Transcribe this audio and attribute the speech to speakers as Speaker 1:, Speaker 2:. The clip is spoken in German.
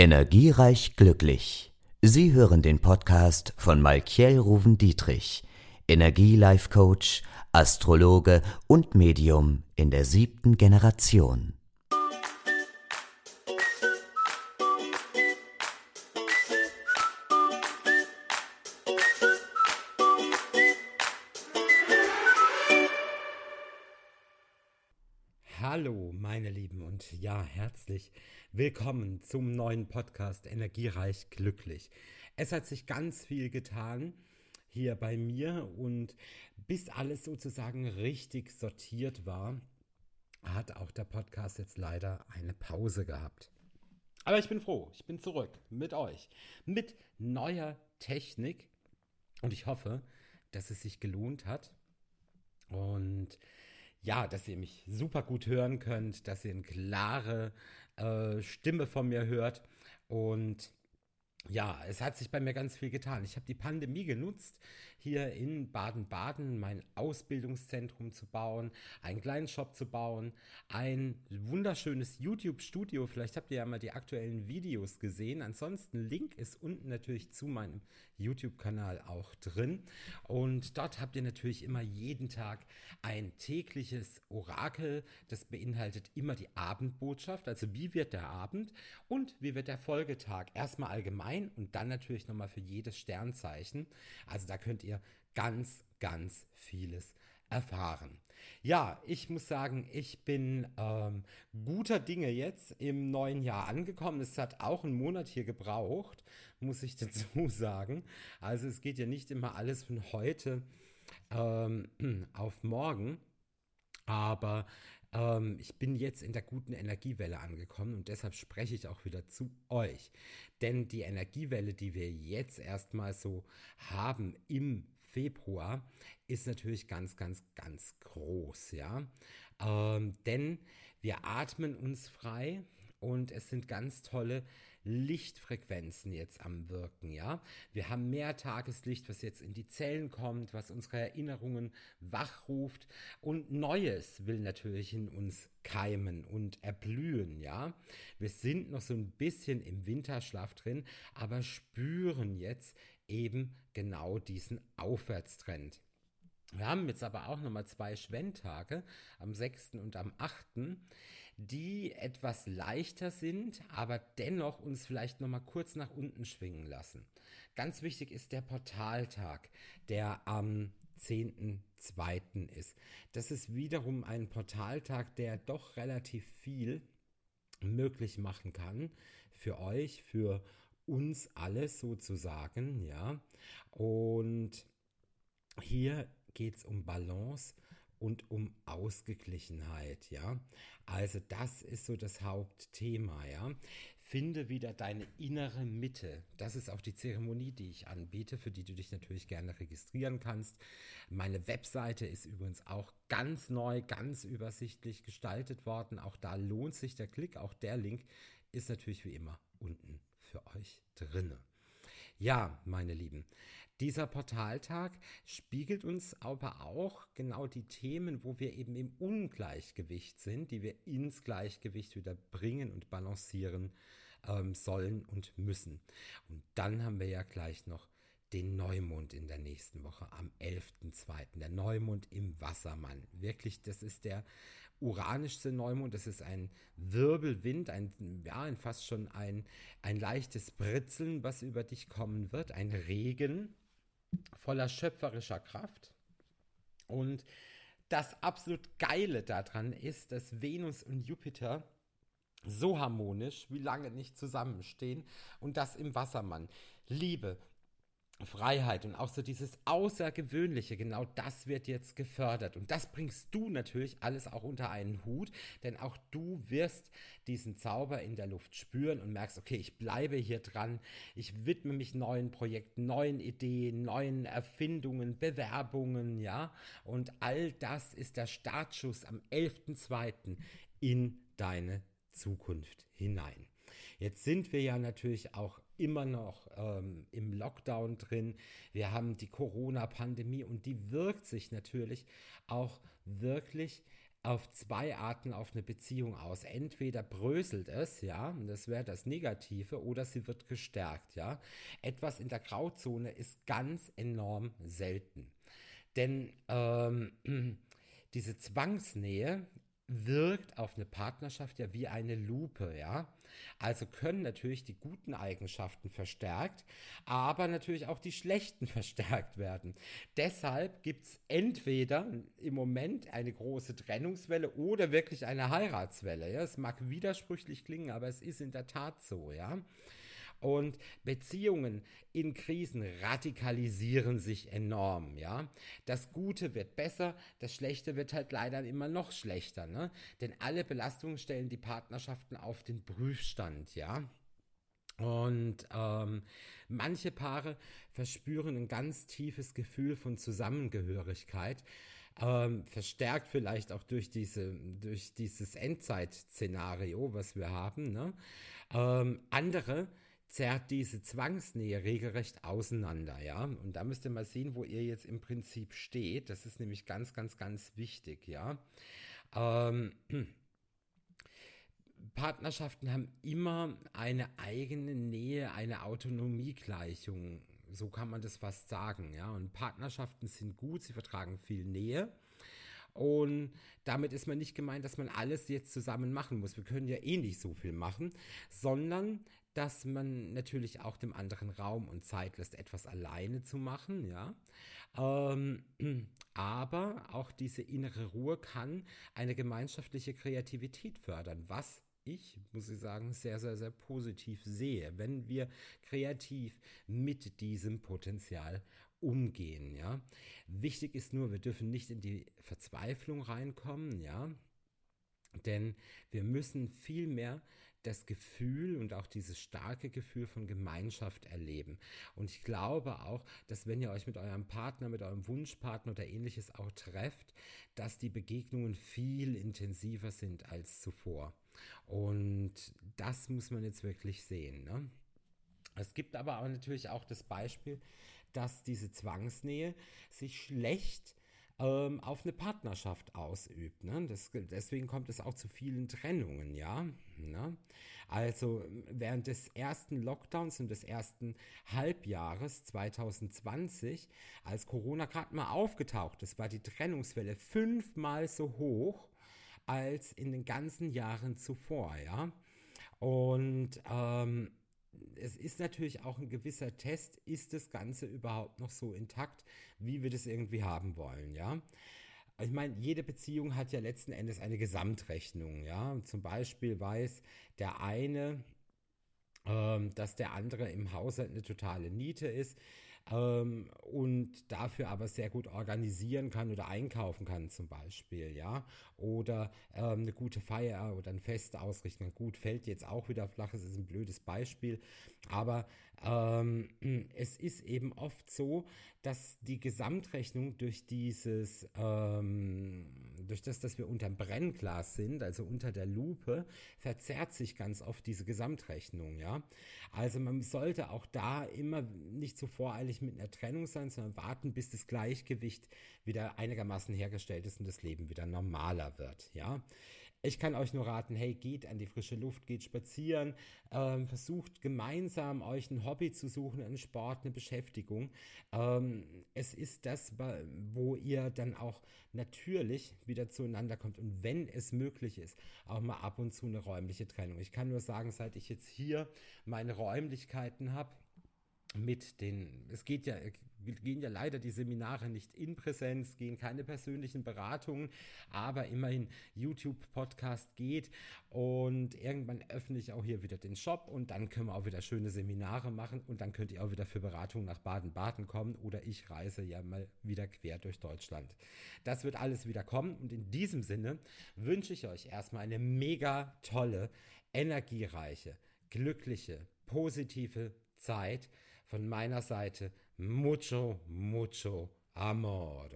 Speaker 1: Energiereich glücklich. Sie hören den Podcast von Malkiel Ruven Dietrich, Energie-Life Coach, Astrologe und Medium in der siebten Generation.
Speaker 2: Hallo, meine Lieben, und ja, herzlich willkommen zum neuen Podcast Energiereich Glücklich. Es hat sich ganz viel getan hier bei mir und bis alles sozusagen richtig sortiert war, hat auch der Podcast jetzt leider eine Pause gehabt. Aber ich bin froh, ich bin zurück mit euch, mit neuer Technik und ich hoffe, dass es sich gelohnt hat. Und ja, dass ihr mich super gut hören könnt, dass ihr eine klare äh, Stimme von mir hört. Und ja, es hat sich bei mir ganz viel getan. Ich habe die Pandemie genutzt, hier in Baden-Baden mein Ausbildungszentrum zu bauen, einen kleinen Shop zu bauen, ein wunderschönes YouTube-Studio. Vielleicht habt ihr ja mal die aktuellen Videos gesehen. Ansonsten Link ist unten natürlich zu meinem YouTube-Kanal auch drin. Und dort habt ihr natürlich immer jeden Tag ein tägliches Orakel. Das beinhaltet immer die Abendbotschaft, also wie wird der Abend und wie wird der Folgetag. Erstmal allgemein und dann natürlich nochmal für jedes Sternzeichen. Also da könnt ihr ganz, ganz vieles erfahren. Ja, ich muss sagen, ich bin ähm, guter Dinge jetzt im neuen Jahr angekommen. Es hat auch einen Monat hier gebraucht, muss ich dazu sagen. Also es geht ja nicht immer alles von heute ähm, auf morgen. Aber ähm, ich bin jetzt in der guten Energiewelle angekommen und deshalb spreche ich auch wieder zu euch. Denn die Energiewelle, die wir jetzt erstmal so haben im Februar, ist natürlich ganz, ganz, ganz groß, ja. Ähm, denn wir atmen uns frei und es sind ganz tolle Lichtfrequenzen jetzt am Wirken, ja. Wir haben mehr Tageslicht, was jetzt in die Zellen kommt, was unsere Erinnerungen wachruft und Neues will natürlich in uns keimen und erblühen, ja. Wir sind noch so ein bisschen im Winterschlaf drin, aber spüren jetzt eben genau diesen Aufwärtstrend. Wir haben jetzt aber auch nochmal zwei Schwendtage am 6. und am 8 die etwas leichter sind, aber dennoch uns vielleicht noch mal kurz nach unten schwingen lassen. Ganz wichtig ist der Portaltag, der am 10.2. ist. Das ist wiederum ein Portaltag, der doch relativ viel möglich machen kann für euch, für uns alles sozusagen, ja. Und hier geht es um Balance und um Ausgeglichenheit, ja. Also das ist so das Hauptthema, ja. Finde wieder deine innere Mitte. Das ist auch die Zeremonie, die ich anbiete, für die du dich natürlich gerne registrieren kannst. Meine Webseite ist übrigens auch ganz neu, ganz übersichtlich gestaltet worden. Auch da lohnt sich der Klick. Auch der Link ist natürlich wie immer unten für euch drinne. Ja, meine Lieben, dieser Portaltag spiegelt uns aber auch genau die Themen, wo wir eben im Ungleichgewicht sind, die wir ins Gleichgewicht wieder bringen und balancieren ähm, sollen und müssen. Und dann haben wir ja gleich noch den Neumond in der nächsten Woche am 11.02. Der Neumond im Wassermann. Wirklich, das ist der uranischste Neumond. Das ist ein Wirbelwind, ein, ja, fast schon ein, ein leichtes Britzeln, was über dich kommen wird. Ein Regen voller schöpferischer Kraft. Und das absolut Geile daran ist, dass Venus und Jupiter so harmonisch wie lange nicht zusammenstehen und das im Wassermann. Liebe, Freiheit und auch so dieses Außergewöhnliche, genau das wird jetzt gefördert. Und das bringst du natürlich alles auch unter einen Hut, denn auch du wirst diesen Zauber in der Luft spüren und merkst, okay, ich bleibe hier dran, ich widme mich neuen Projekten, neuen Ideen, neuen Erfindungen, Bewerbungen, ja. Und all das ist der Startschuss am 11.02. in deine Zukunft hinein. Jetzt sind wir ja natürlich auch immer noch ähm, im Lockdown drin. Wir haben die Corona-Pandemie und die wirkt sich natürlich auch wirklich auf zwei Arten auf eine Beziehung aus. Entweder bröselt es, ja, das wäre das Negative, oder sie wird gestärkt, ja. Etwas in der Grauzone ist ganz enorm selten. Denn ähm, diese Zwangsnähe wirkt auf eine Partnerschaft ja wie eine Lupe, ja. Also können natürlich die guten Eigenschaften verstärkt, aber natürlich auch die schlechten verstärkt werden. Deshalb gibt es entweder im Moment eine große Trennungswelle oder wirklich eine Heiratswelle. Ja. Es mag widersprüchlich klingen, aber es ist in der Tat so, ja. Und Beziehungen in Krisen radikalisieren sich enorm, ja. Das Gute wird besser, das Schlechte wird halt leider immer noch schlechter, ne? Denn alle Belastungen stellen die Partnerschaften auf den Prüfstand, ja. Und ähm, manche Paare verspüren ein ganz tiefes Gefühl von Zusammengehörigkeit, ähm, verstärkt vielleicht auch durch diese durch dieses Endzeitszenario, was wir haben. Ne? Ähm, andere zerrt diese Zwangsnähe regelrecht auseinander, ja. Und da müsst ihr mal sehen, wo ihr jetzt im Prinzip steht. Das ist nämlich ganz, ganz, ganz wichtig, ja. Ähm, Partnerschaften haben immer eine eigene Nähe, eine Autonomiegleichung. So kann man das fast sagen, ja. Und Partnerschaften sind gut, sie vertragen viel Nähe. Und damit ist man nicht gemeint, dass man alles jetzt zusammen machen muss. Wir können ja eh nicht so viel machen, sondern dass man natürlich auch dem anderen Raum und Zeit lässt, etwas alleine zu machen, ja. Ähm, aber auch diese innere Ruhe kann eine gemeinschaftliche Kreativität fördern, was ich, muss ich sagen, sehr, sehr, sehr positiv sehe, wenn wir kreativ mit diesem Potenzial umgehen, ja. Wichtig ist nur, wir dürfen nicht in die Verzweiflung reinkommen, ja. Denn wir müssen viel mehr das Gefühl und auch dieses starke Gefühl von Gemeinschaft erleben. Und ich glaube auch, dass wenn ihr euch mit eurem Partner, mit eurem Wunschpartner oder ähnliches auch trefft, dass die Begegnungen viel intensiver sind als zuvor. Und das muss man jetzt wirklich sehen. Ne? Es gibt aber auch natürlich auch das Beispiel, dass diese Zwangsnähe sich schlecht ähm, auf eine Partnerschaft ausübt. Ne? Das, deswegen kommt es auch zu vielen Trennungen, ja. Ne? Also während des ersten Lockdowns und des ersten Halbjahres 2020, als Corona gerade mal aufgetaucht ist, war die Trennungswelle fünfmal so hoch als in den ganzen Jahren zuvor, ja. Und ähm, es ist natürlich auch ein gewisser Test, ist das Ganze überhaupt noch so intakt, wie wir das irgendwie haben wollen, ja. Ich meine, jede Beziehung hat ja letzten Endes eine Gesamtrechnung, ja. Zum Beispiel weiß der eine, ähm, dass der andere im Haushalt eine totale Niete ist ähm, und dafür aber sehr gut organisieren kann oder einkaufen kann zum Beispiel, ja, oder ähm, eine gute Feier oder ein Fest ausrichten. Gut, fällt jetzt auch wieder flach, es ist ein blödes Beispiel, aber ähm, es ist eben oft so, dass die Gesamtrechnung durch dieses, ähm, durch das, dass wir unterm Brennglas sind, also unter der Lupe, verzerrt sich ganz oft diese Gesamtrechnung, ja. Also man sollte auch da immer nicht so voreilig mit einer Trennung sein, sondern warten, bis das Gleichgewicht wieder einigermaßen hergestellt ist und das Leben wieder normaler wird, ja. Ich kann euch nur raten, hey, geht an die frische Luft, geht spazieren, ähm, versucht gemeinsam euch ein Hobby zu suchen, einen Sport, eine Beschäftigung. Ähm, es ist das, wo ihr dann auch natürlich wieder zueinander kommt und wenn es möglich ist, auch mal ab und zu eine räumliche Trennung. Ich kann nur sagen, seit ich jetzt hier meine Räumlichkeiten habe, mit den, es geht ja, gehen ja leider die Seminare nicht in Präsenz, gehen keine persönlichen Beratungen, aber immerhin YouTube-Podcast geht und irgendwann öffne ich auch hier wieder den Shop und dann können wir auch wieder schöne Seminare machen und dann könnt ihr auch wieder für Beratungen nach Baden-Baden kommen oder ich reise ja mal wieder quer durch Deutschland. Das wird alles wieder kommen und in diesem Sinne wünsche ich euch erstmal eine mega tolle, energiereiche, glückliche, positive Zeit von meiner Seite mucho, mucho amor.